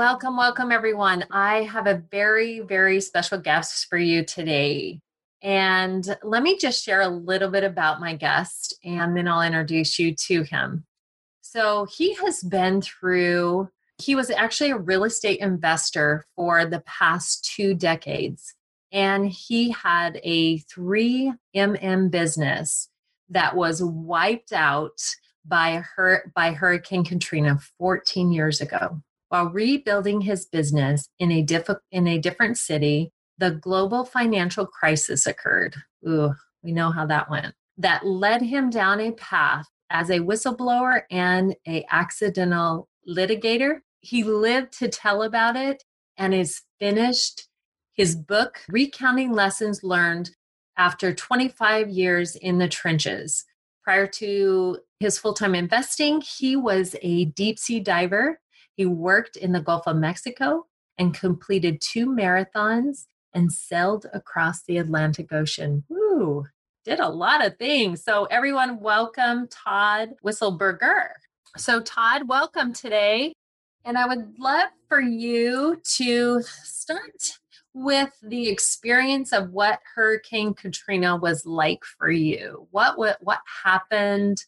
Welcome, welcome, everyone. I have a very, very special guest for you today. And let me just share a little bit about my guest, and then I'll introduce you to him. So, he has been through, he was actually a real estate investor for the past two decades. And he had a 3MM business that was wiped out by, her, by Hurricane Katrina 14 years ago. While rebuilding his business in a, diff- in a different city, the global financial crisis occurred. Ooh, we know how that went. That led him down a path as a whistleblower and a accidental litigator. He lived to tell about it and is finished his book recounting lessons learned after 25 years in the trenches. Prior to his full-time investing, he was a deep sea diver he worked in the Gulf of Mexico and completed two marathons and sailed across the Atlantic Ocean. Woo, did a lot of things. So, everyone, welcome Todd Wisselberger. So, Todd, welcome today. And I would love for you to start with the experience of what Hurricane Katrina was like for you. What what, what happened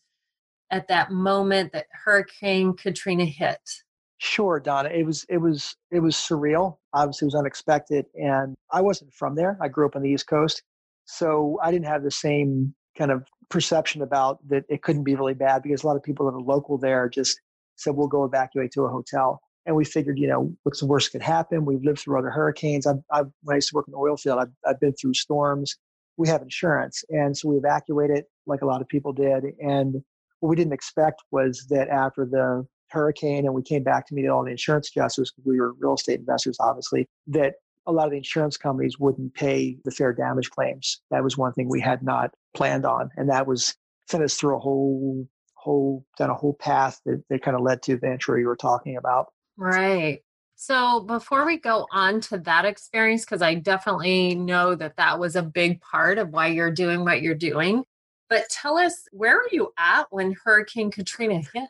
at that moment that Hurricane Katrina hit? Sure, Donna. It was it was it was surreal. Obviously, it was unexpected, and I wasn't from there. I grew up on the East Coast, so I didn't have the same kind of perception about that. It couldn't be really bad because a lot of people that are local there just said, "We'll go evacuate to a hotel." And we figured, you know, what's the worst could happen? We've lived through other hurricanes. i've, I've when I used to work in the oil field, I've, I've been through storms. We have insurance, and so we evacuated like a lot of people did. And what we didn't expect was that after the hurricane and we came back to meet all the insurance adjusters because we were real estate investors, obviously, that a lot of the insurance companies wouldn't pay the fair damage claims. That was one thing we had not planned on. And that was sent us through a whole, whole, down a whole path that, that kind of led to the intro you were talking about. Right. So before we go on to that experience, because I definitely know that that was a big part of why you're doing what you're doing, but tell us where were you at when Hurricane Katrina hit?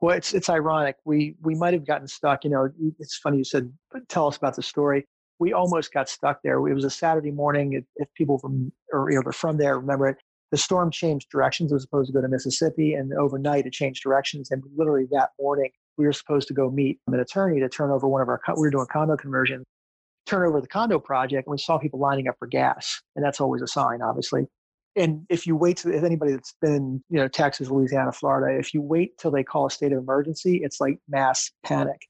Well, it's it's ironic. We we might have gotten stuck. You know, it's funny you said. Tell us about the story. We almost got stuck there. It was a Saturday morning. If, people from or you know from there remember it, the storm changed directions. It was supposed to go to Mississippi, and overnight it changed directions. And literally that morning, we were supposed to go meet an attorney to turn over one of our. We were doing condo conversion, turn over the condo project, and we saw people lining up for gas, and that's always a sign, obviously and if you wait to if anybody that's been you know texas louisiana florida if you wait till they call a state of emergency it's like mass panic.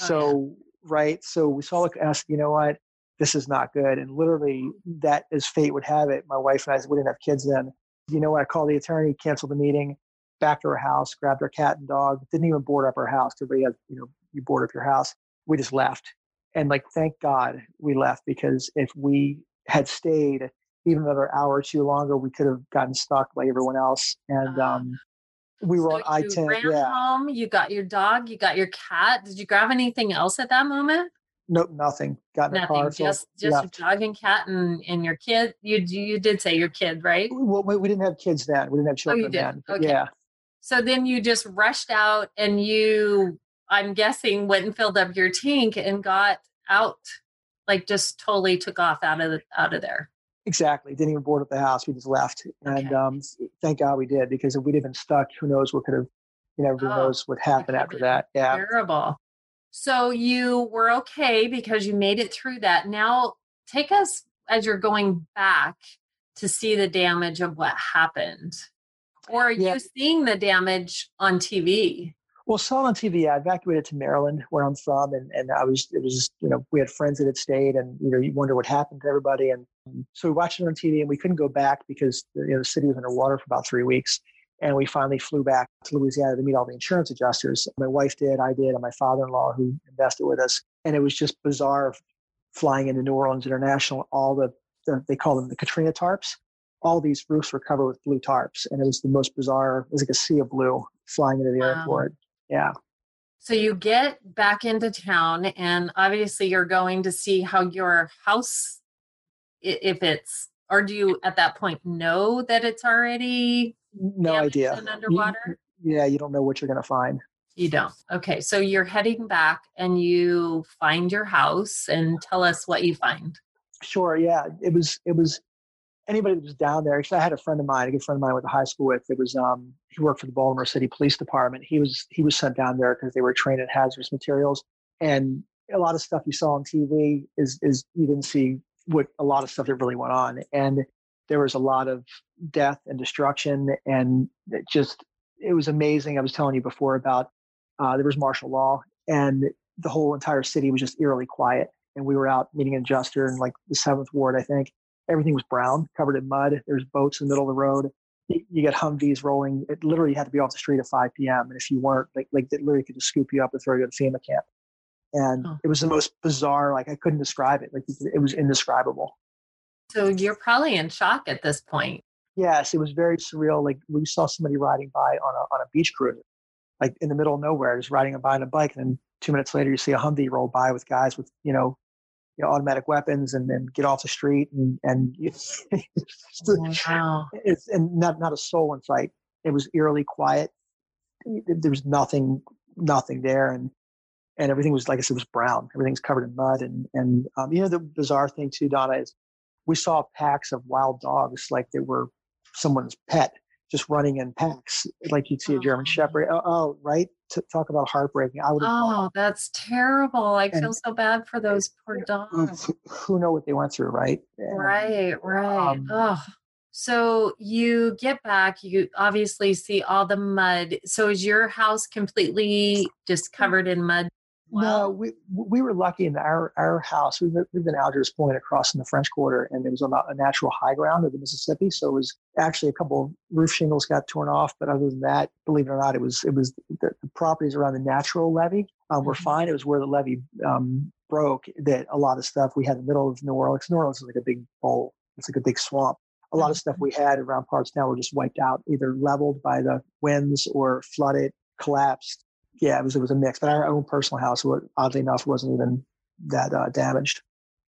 Oh, so yeah. right so we saw the asked you know what? This is not good. And literally that as fate would have it. My wife and i we didn't have kids then. You know what? I called the attorney canceled the meeting back to our house grabbed our cat and dog didn't even board up our house because we had you know you board up your house. We just left. And like thank god we left because if we had stayed even another hour or two longer, we could have gotten stuck like everyone else. And uh, um, we were so on I ten. Yeah. Home, you got your dog, you got your cat. Did you grab anything else at that moment? Nope, nothing. Got in nothing. car. Just just left. your dog and cat and, and your kid. You you did say your kid, right? Well, we, we didn't have kids then. We didn't have oh, children oh, then. Okay. Yeah. So then you just rushed out and you, I'm guessing, went and filled up your tank and got out, like just totally took off out of the, out of there. Exactly. Didn't even board up the house. We just left. And um, thank God we did because if we'd have been stuck, who knows what could have, you know, who oh, knows what happened after that. Yeah. Terrible. So you were okay because you made it through that. Now take us as you're going back to see the damage of what happened. Or are yeah. you seeing the damage on TV? Well, saw on TV. I evacuated to Maryland, where I'm from, and, and I was it was you know we had friends that had stayed, and you know you wonder what happened to everybody, and Um, so we watched it on TV, and we couldn't go back because you know the city was underwater for about three weeks, and we finally flew back to Louisiana to meet all the insurance adjusters. My wife did, I did, and my father-in-law who invested with us, and it was just bizarre flying into New Orleans International. All the, the they call them the Katrina tarps. All these roofs were covered with blue tarps, and it was the most bizarre. It was like a sea of blue flying into the wow. airport yeah. So you get back into town, and obviously you're going to see how your house, if it's, or do you at that point know that it's already no idea underwater? You, yeah, you don't know what you're going to find. You don't. Okay, so you're heading back, and you find your house, and tell us what you find. Sure. Yeah, it was it was anybody that was down there. Actually, I had a friend of mine, a good friend of mine, I went to high school with. It was um, he worked for the Baltimore City Police Department. He was he was sent down there because they were trained in hazardous materials, and a lot of stuff you saw on TV is is you didn't see what a lot of stuff that really went on, and there was a lot of death and destruction, and it just it was amazing. I was telling you before about uh, there was martial law, and the whole entire city was just eerily quiet. And we were out meeting an adjuster in like the seventh ward, I think, everything was brown, covered in mud. There's boats in the middle of the road. You, get Humvees rolling. It literally had to be off the street at 5 p.m. And if you weren't, like, like they literally could just scoop you up and throw you to FEMA camp. And oh. it was the most bizarre. Like I couldn't describe it. Like it was indescribable. So you're probably in shock at this point. Yes, it was very surreal. Like we saw somebody riding by on a on a beach cruiser, like in the middle of nowhere, just riding by on a bike. And then two minutes later, you see a Humvee roll by with guys with you know you know, automatic weapons and then get off the street and and it's, oh, wow. it's and not not a soul in sight. It was eerily quiet. There was nothing nothing there and and everything was like I said was brown. Everything's covered in mud and and um, you know the bizarre thing too, Donna is we saw packs of wild dogs like they were someone's pet just running in packs like you'd see a German Shepherd. Oh, oh right. To talk about heartbreaking. I would. Oh, that's terrible. I and feel so bad for those poor dogs. Who know what they went through, right? And, right, right. Um, oh. So you get back, you obviously see all the mud. So is your house completely just covered in mud no, we we were lucky in our our house. We lived in Algiers Point across in the French Quarter, and it was on a natural high ground of the Mississippi. So it was actually a couple of roof shingles got torn off, but other than that, believe it or not, it was it was the, the properties around the natural levee um, were mm-hmm. fine. It was where the levee um, broke that a lot of stuff we had in the middle of New Orleans. New Orleans is like a big bowl. It's like a big swamp. A lot of stuff mm-hmm. we had around parts now were just wiped out, either leveled by the winds or flooded, collapsed yeah, it was it was a mix. But our own personal house, oddly enough, wasn't even that uh, damaged.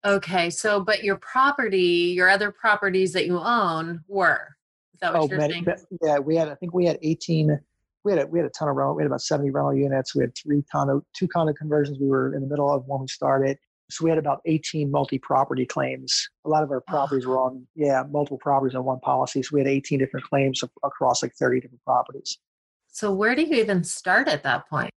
Okay, so but your property, your other properties that you own were. Is that what oh, you're many, saying? Yeah, we had. I think we had eighteen. We had a, we had a ton of rental. We had about seventy rental units. We had three condo, two condo conversions. We were in the middle of when we started. So we had about 18 multi-property claims. A lot of our properties were on, yeah, multiple properties on one policy. So we had 18 different claims across like 30 different properties. So where do you even start at that point?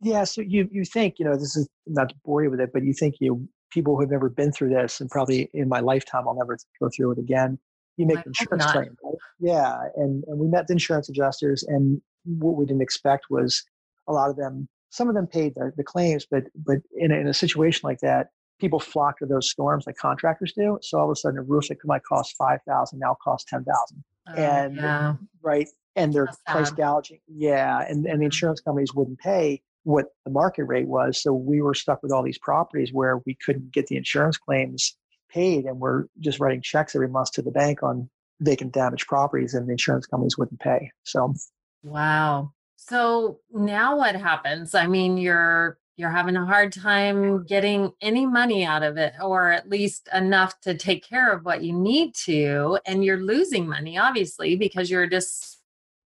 Yeah, so you you think you know this is not to bore you with it, but you think you people who have never been through this, and probably in my lifetime I'll never go through it again. You make an insurance claim, right? Yeah, and and we met the insurance adjusters, and what we didn't expect was a lot of them. Some of them paid the, the claims, but but in a, in a situation like that, people flock to those storms like contractors do. So all of a sudden, a roof that might cost five thousand now costs ten thousand, oh, and yeah. right, and they're That's price gouging. Yeah, and and the mm-hmm. insurance companies wouldn't pay what the market rate was. So we were stuck with all these properties where we couldn't get the insurance claims paid, and we're just writing checks every month to the bank on vacant damaged properties, and the insurance companies wouldn't pay. So, wow. So now what happens? I mean, you're you're having a hard time getting any money out of it or at least enough to take care of what you need to and you're losing money obviously because you're just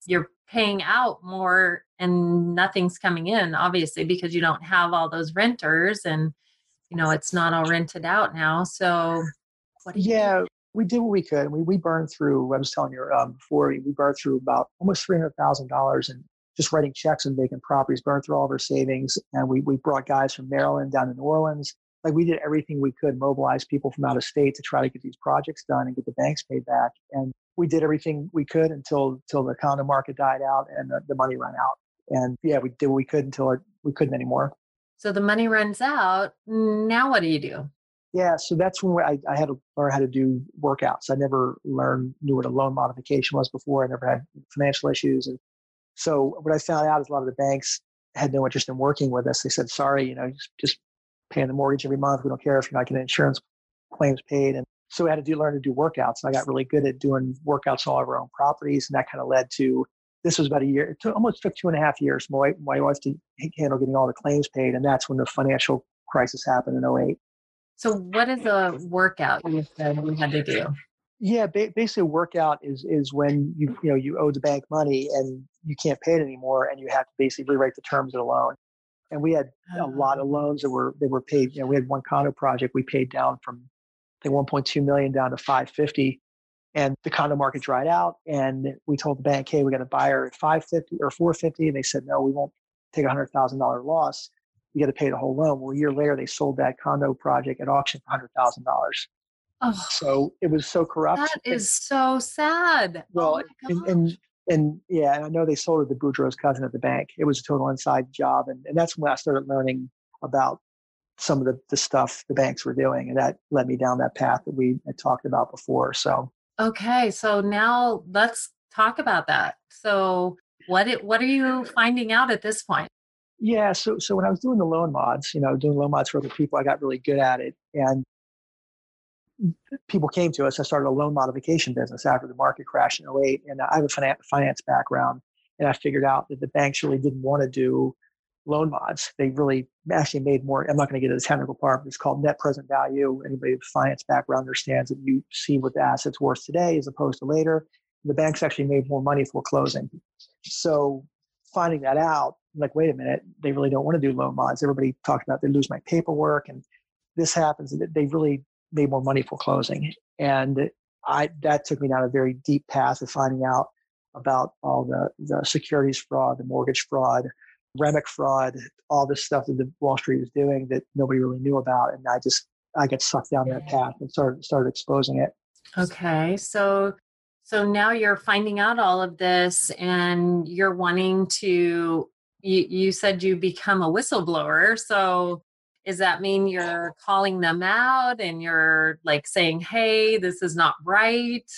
you're paying out more and nothing's coming in obviously because you don't have all those renters and you know it's not all rented out now so yeah we did what we could we, we burned through i was telling you um, before we burned through about almost $300000 in just writing checks and vacant properties, burned through all of our savings. And we, we brought guys from Maryland down to New Orleans. Like we did everything we could, mobilize people from out of state to try to get these projects done and get the banks paid back. And we did everything we could until until the condo market died out and the, the money ran out. And yeah, we did what we could until it, we couldn't anymore. So the money runs out. Now what do you do? Yeah, so that's when I, I had to learn how to do workouts. I never learned knew what a loan modification was before. I never had financial issues, and so what I found out is a lot of the banks had no interest in working with us. They said, "Sorry, you know, just, just paying the mortgage every month. We don't care if you're not getting insurance claims paid." And so we had to do learn to do workouts. And I got really good at doing workouts all over our own properties, and that kind of led to this was about a year. It took, almost took two and a half years. My my wife to handle getting all the claims paid, and that's when the financial crisis happened in 08. So, what is a workout you said we had to do? Yeah, ba- basically, a workout is is when you you know you owe the bank money and you can't pay it anymore, and you have to basically rewrite the terms of the loan. And we had a ah. lot of oh. loans that were that were paid. You know, we had one condo project we paid down from I think 1.2 million down to 550, and the condo market dried out. And we told the bank, hey, we got a buyer at 550 or 450, and they said no, we won't take a hundred thousand dollar loss you got to pay the whole loan. Well, a year later, they sold that condo project at auction for hundred thousand dollars. Oh, so it was so corrupt. That is so sad. Oh well, oh and, and, and yeah, and I know they sold it to Boudreaux's cousin at the bank. It was a total inside job, and, and that's when I started learning about some of the, the stuff the banks were doing, and that led me down that path that we had talked about before. So okay, so now let's talk about that. So what it, what are you finding out at this point? Yeah, so so when I was doing the loan mods, you know, doing loan mods for other people, I got really good at it, and people came to us. I started a loan modification business after the market crash in 08, and I have a finance background, and I figured out that the banks really didn't want to do loan mods. They really actually made more. I'm not going to get into the technical part, but it's called net present value. Anybody with finance background understands that you see what the asset's worth today as opposed to later. The banks actually made more money foreclosing. So finding that out, I'm like, wait a minute, they really don't want to do loan mods. Everybody talked about they lose my paperwork and this happens. And they really made more money foreclosing. And I that took me down a very deep path of finding out about all the, the securities fraud, the mortgage fraud, REMIC fraud, all this stuff that the Wall Street was doing that nobody really knew about. And I just I got sucked down that path and started started exposing it. Okay. So so now you're finding out all of this and you're wanting to you, you said you become a whistleblower. So does that mean you're calling them out and you're like saying, hey, this is not right?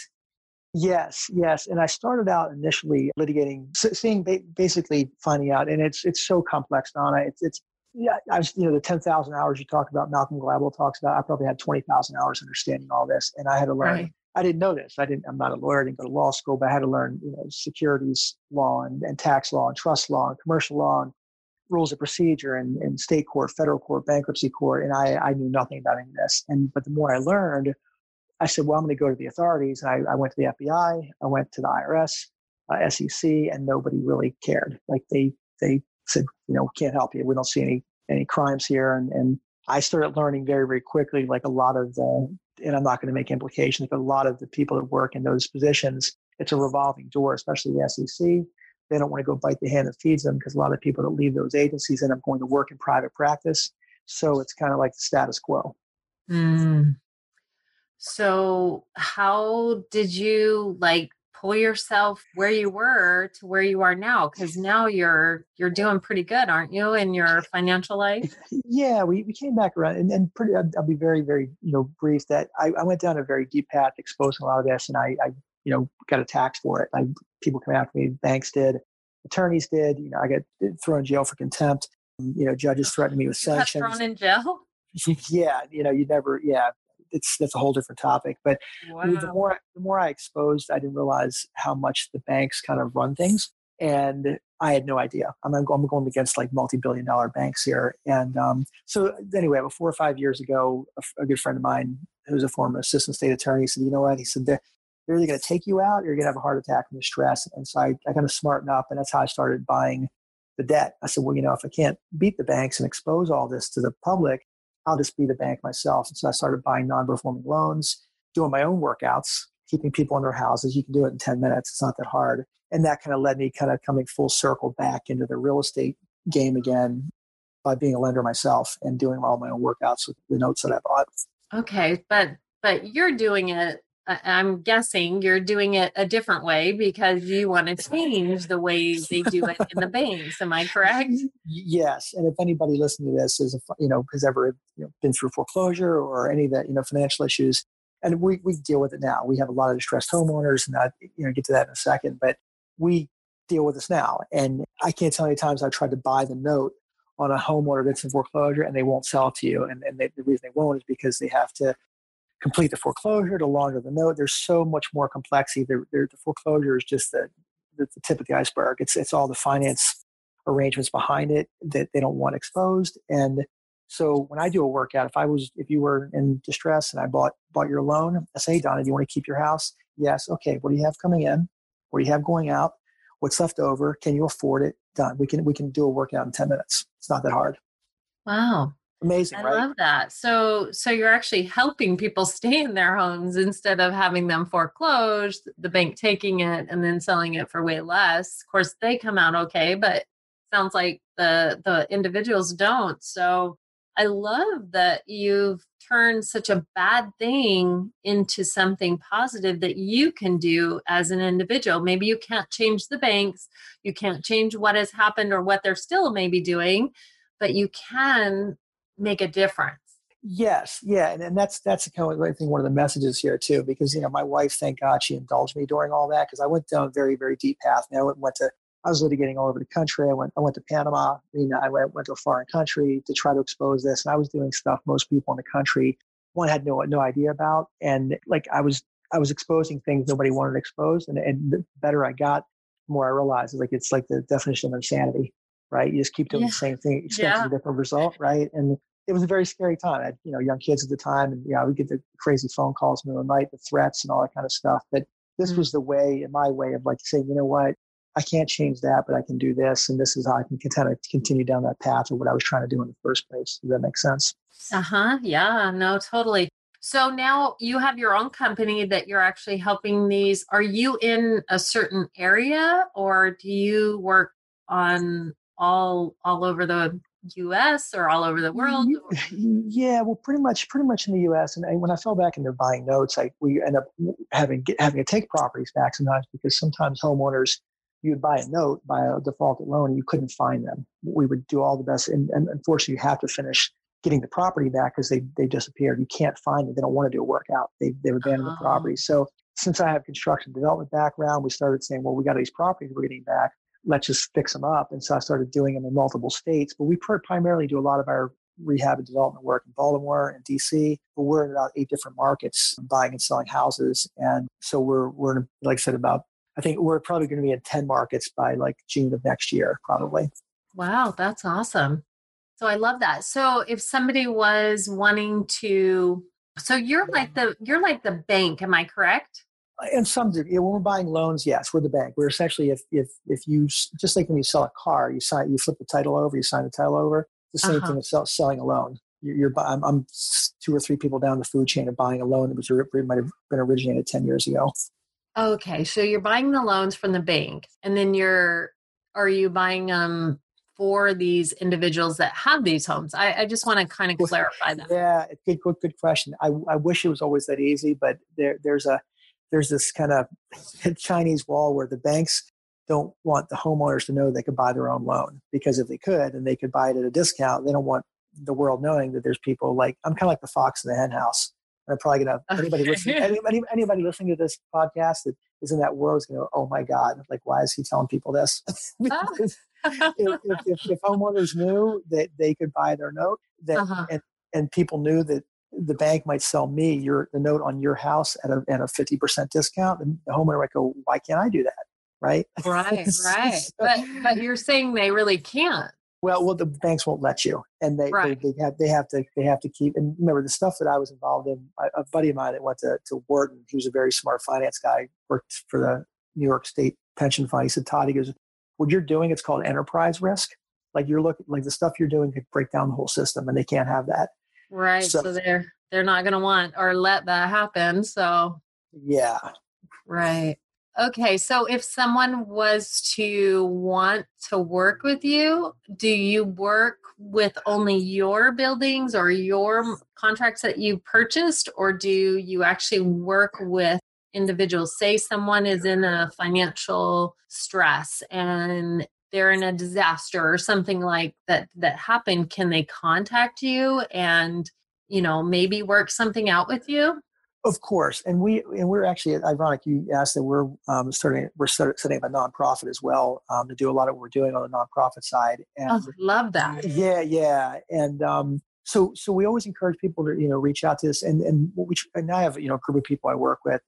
Yes, yes. And I started out initially litigating, seeing basically finding out, and it's it's so complex, Donna. It's it's yeah. I was you know the ten thousand hours you talk about, Malcolm Gladwell talks about. I probably had twenty thousand hours understanding all this, and I had to learn right. I didn't know this. I didn't. I'm not a lawyer. I didn't go to law school, but I had to learn, you know, securities law and, and tax law and trust law and commercial law and rules of procedure in, and state court, federal court, bankruptcy court, and I, I knew nothing about any of this. And but the more I learned, I said, well, I'm going to go to the authorities. And I, I went to the FBI. I went to the IRS, uh, SEC, and nobody really cared. Like they they said, you know, we can't help you. We don't see any any crimes here. And and I started learning very very quickly, like a lot of the and I'm not going to make implications, but a lot of the people that work in those positions, it's a revolving door, especially the SEC. They don't want to go bite the hand that feeds them because a lot of people that leave those agencies end up going to work in private practice. So it's kind of like the status quo. Mm. So, how did you like pull yourself where you were to where you are now because now you're you're doing pretty good aren't you in your financial life yeah we, we came back around and, and pretty I'll, I'll, be very very you know brief that I, I went down a very deep path exposing a lot of this and i, I you know got attacked for it I, people come after me banks did attorneys did you know i got thrown in jail for contempt you know judges threatened me with sanctions thrown in jail yeah you know you never yeah it's that's a whole different topic. But wow. the more the more I exposed, I didn't realize how much the banks kind of run things, and I had no idea. I'm I'm going against like multi-billion dollar banks here, and um, so anyway, about four or five years ago, a, a, good friend of mine who's a former assistant state attorney said, "You know what?" He said, "They're, either going to take you out, or you're going to have a heart attack from the stress." And so I, I kind of smartened up, and that's how I started buying the debt. I said, "Well, you know, if I can't beat the banks and expose all this to the public." I'll just be the bank myself. And so I started buying non performing loans, doing my own workouts, keeping people in their houses. You can do it in 10 minutes. It's not that hard. And that kind of led me kind of coming full circle back into the real estate game again by being a lender myself and doing all my own workouts with the notes that I bought. Okay, but but you're doing it I'm guessing you're doing it a different way because you want to change the way they do it in the banks. Am I correct? Yes. And if anybody listening to this is, you know, has ever you know, been through foreclosure or any of that, you know, financial issues, and we, we deal with it now. We have a lot of distressed homeowners, and I, you know, get to that in a second, but we deal with this now. And I can't tell you times I've tried to buy the note on a homeowner that's in foreclosure and they won't sell it to you. And, and they, the reason they won't is because they have to complete the foreclosure to launder the note. There's so much more complexity. The, foreclosure is just the, the, the, tip of the iceberg. It's, it's all the finance arrangements behind it that they don't want exposed. And so when I do a workout, if I was, if you were in distress and I bought, bought your loan, I say, hey, Donna, do you want to keep your house? Yes. Okay. What do you have coming in? What do you have going out? What's left over? Can you afford it? Done. We can, we can do a workout in 10 minutes. It's not that hard. Wow. Amazing, I right? love that. So so you're actually helping people stay in their homes instead of having them foreclosed, the bank taking it and then selling it for way less. Of course, they come out okay, but sounds like the the individuals don't. So I love that you've turned such a bad thing into something positive that you can do as an individual. Maybe you can't change the banks, you can't change what has happened or what they're still maybe doing, but you can make a difference. Yes, yeah, and, and that's that's kind of I think one of the messages here too, because you know my wife, thank God, she indulged me during all that because I went down a very very deep path. And I went, went to I was litigating all over the country. I went I went to Panama. I mean, I went went to a foreign country to try to expose this, and I was doing stuff most people in the country one had no no idea about, and like I was I was exposing things nobody wanted exposed, and and the better I got, the more I realized like it's like the definition of insanity, right? You just keep doing yeah. the same thing, expecting yeah. a different result, right? And it was a very scary time. I had, you know, young kids at the time and, yeah, we get the crazy phone calls in the night, the threats and all that kind of stuff. But this mm-hmm. was the way, in my way of like saying, you know what, I can't change that, but I can do this. And this is how I can kind of continue down that path of what I was trying to do in the first place. Does that make sense? Uh huh. Yeah, no, totally. So now you have your own company that you're actually helping these. Are you in a certain area or do you work on all all over the U.S. or all over the world? Yeah, well, pretty much, pretty much in the U.S. And, when I fell back into buying notes, I we end up having having to take properties back sometimes because sometimes homeowners you'd buy a note, buy a defaulted loan, and you couldn't find them. We would do all the best, and, and unfortunately, you have to finish getting the property back because they they disappeared. You can't find them. They don't want to do a workout. They they've abandoned the oh. property. Oh. So since I have construction development background, we started saying, well, we got these properties we're getting back let's just fix them up. And so I started doing them in multiple states. But we primarily do a lot of our rehab and development work in Baltimore and DC. But we're in about eight different markets buying and selling houses. And so we're, we're like I said, about, I think we're probably going to be in 10 markets by like June of next year, probably. Wow, that's awesome. So I love that. So if somebody was wanting to, so you're like the, you're like the bank, am I correct? In some degree, when we're buying loans, yes, we're the bank. We're essentially if if if you just like when you sell a car, you sign you flip the title over, you sign the title over. The same uh-huh. thing with sell, selling a loan. You're, you're I'm, I'm, two or three people down the food chain of buying a loan that was might have been originated ten years ago. Okay, so you're buying the loans from the bank, and then you're are you buying them for these individuals that have these homes? I, I just want to kind of clarify that. Yeah, good, good, good question. I, I wish it was always that easy, but there, there's a there's this kind of Chinese wall where the banks don't want the homeowners to know they could buy their own loan because if they could and they could buy it at a discount, they don't want the world knowing that there's people like I'm kind of like the fox in the hen house. I'm probably gonna anybody listening anybody anybody listening to this podcast that is in that world is gonna go, oh my god, like why is he telling people this? Ah. if, if, if, if, homeowners knew that they could buy their note, that uh-huh. and, and people knew that the bank might sell me your the note on your house at a at a fifty percent discount, and the homeowner might go, "Why can't I do that?" Right? Right, right. so, but but you're saying they really can't. Well, well, the banks won't let you, and they, right. they, they have they have to they have to keep. And remember, the stuff that I was involved in. A, buddy of mine that went to to Wharton, he was a very smart finance guy, worked for the New York State Pension Fund. He said, "Todd, he goes, what you're doing, it's called enterprise risk. Like you're looking, like the stuff you're doing could break down the whole system, and they can't have that." Right. So, so they're they're not going to want or let that happen. So yeah, Right. Okay, so if someone was to want to work with you, do you work with only your buildings or your contracts that you purchased, or do you actually work with individuals? Say someone is in a financial stress and they're in a disaster or something like that that happened, can they contact you and you know maybe work something out with you? Of course, and we and we're actually ironic. You asked that we're um, starting we're start, setting up a nonprofit as well um, to do a lot of what we're doing on the nonprofit side. And oh, love that. Yeah, yeah, and um, so so we always encourage people to you know reach out to us, and and we and I have you know a group of people I work with,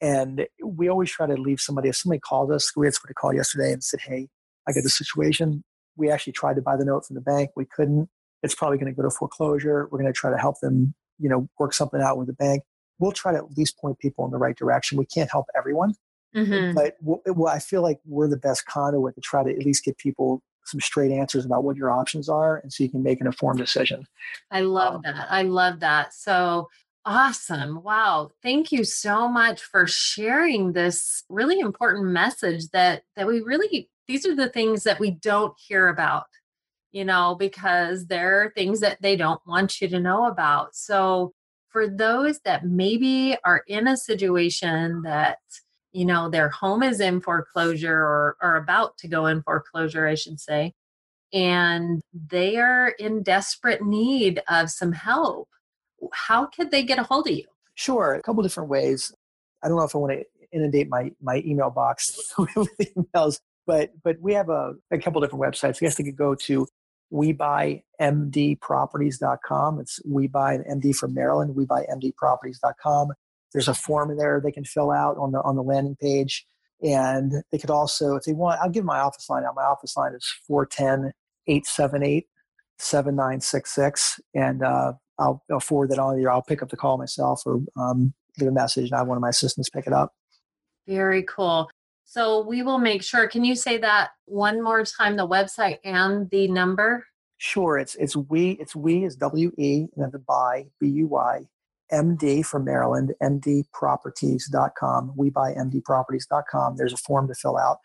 and we always try to leave somebody. If somebody calls us, we had somebody call yesterday and said, "Hey, I get the situation. We actually tried to buy the note from the bank, we couldn't. It's probably going to go to foreclosure. We're going to try to help them, you know, work something out with the bank." we'll try to at least point people in the right direction. We can't help everyone, mm-hmm. but well, I feel like we're the best conduit to try to at least get people some straight answers about what your options are, and so you can make an informed decision. I love um, that. I love that. So awesome! Wow, thank you so much for sharing this really important message that that we really these are the things that we don't hear about you know, because there are things that they don't want you to know about. So for those that maybe are in a situation that you know their home is in foreclosure or, or about to go in foreclosure i should say and they are in desperate need of some help how could they get a hold of you sure a couple different ways i don't know if i want to inundate my my email box with emails but but we have a, a couple different websites i guess they could go to we buy mdproperties.com. It's we buy an MD from Maryland, we buy mdproperties.com. There's a form there they can fill out on the on the landing page. And they could also, if they want, I'll give my office line out. My office line is 410 878 7966. And uh, I'll, I'll, forward that on to you. I'll pick up the call myself or um, leave a message and I have one of my assistants pick it up. Very cool. So we will make sure. Can you say that one more time, the website and the number? Sure. It's it's we it's we is W E and then the buy B U Y MD from Maryland, mdproperties.com. We buy md mdproperties.com. There's a form to fill out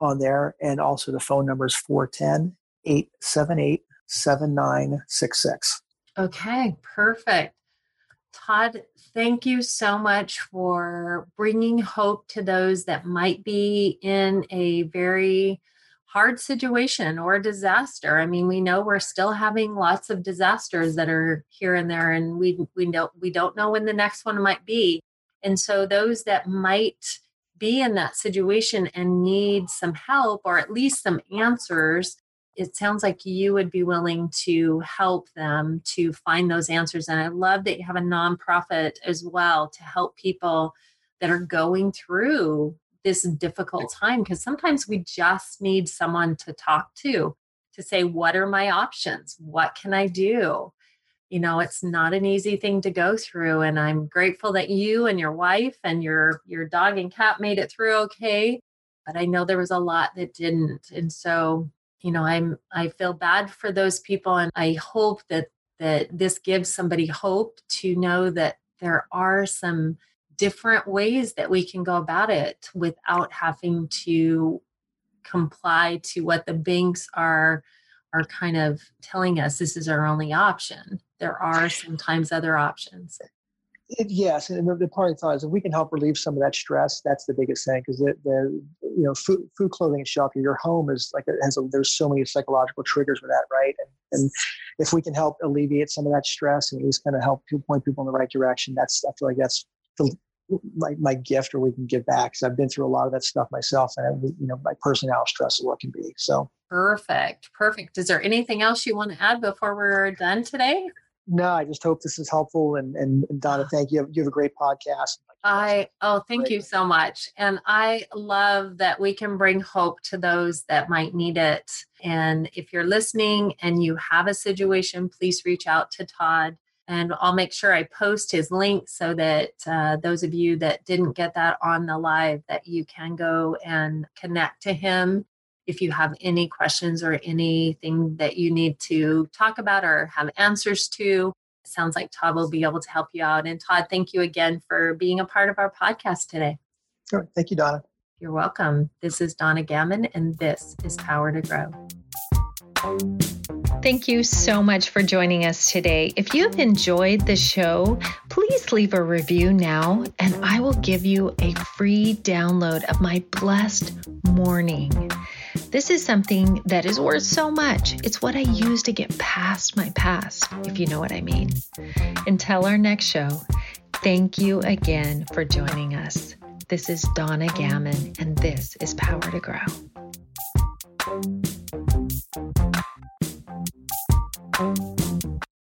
on there. And also the phone number is 410 878 7966. Okay, perfect. Todd, thank you so much for bringing hope to those that might be in a very hard situation or disaster. I mean, we know we're still having lots of disasters that are here and there and we we know we don't know when the next one might be. And so those that might be in that situation and need some help or at least some answers it sounds like you would be willing to help them to find those answers. And I love that you have a nonprofit as well to help people that are going through this difficult time because sometimes we just need someone to talk to to say what are my options what can i do you know it's not an easy thing to go through and i'm grateful that you and your wife and your your dog and cat made it through okay but i know there was a lot that didn't and so you know i'm i feel bad for those people and i hope that that this gives somebody hope to know that there are some different ways that we can go about it without having to comply to what the banks are are kind of telling us this is our only option. There are sometimes other options it, yes, and the, the part of thought is if we can help relieve some of that stress, that's the biggest thing. Because the, the you know food, food, clothing, and shelter, your home is like it has a, there's so many psychological triggers with that, right? And, and if we can help alleviate some of that stress and at least kind of help point people in the right direction, that's I feel like that's the, my, my gift, or we can give back. Because I've been through a lot of that stuff myself, and you know my personality stress is what can be. So perfect, perfect. Is there anything else you want to add before we're done today? No, I just hope this is helpful. And, and, and Donna, ah. thank you. You have a great podcast. I, oh, thank you so much. And I love that we can bring hope to those that might need it. And if you're listening and you have a situation, please reach out to Todd. And I'll make sure I post his link so that uh, those of you that didn't get that on the live, that you can go and connect to him if you have any questions or anything that you need to talk about or have answers to, it sounds like Todd will be able to help you out. And Todd, thank you again for being a part of our podcast today. All right. Thank you, Donna. You're welcome. This is Donna Gammon, and this is Power to Grow. Thank you so much for joining us today. If you've enjoyed the show, please leave a review now, and I will give you a free download of my blessed morning. This is something that is worth so much. It's what I use to get past my past, if you know what I mean. Until our next show, thank you again for joining us. This is Donna Gammon, and this is Power to Grow.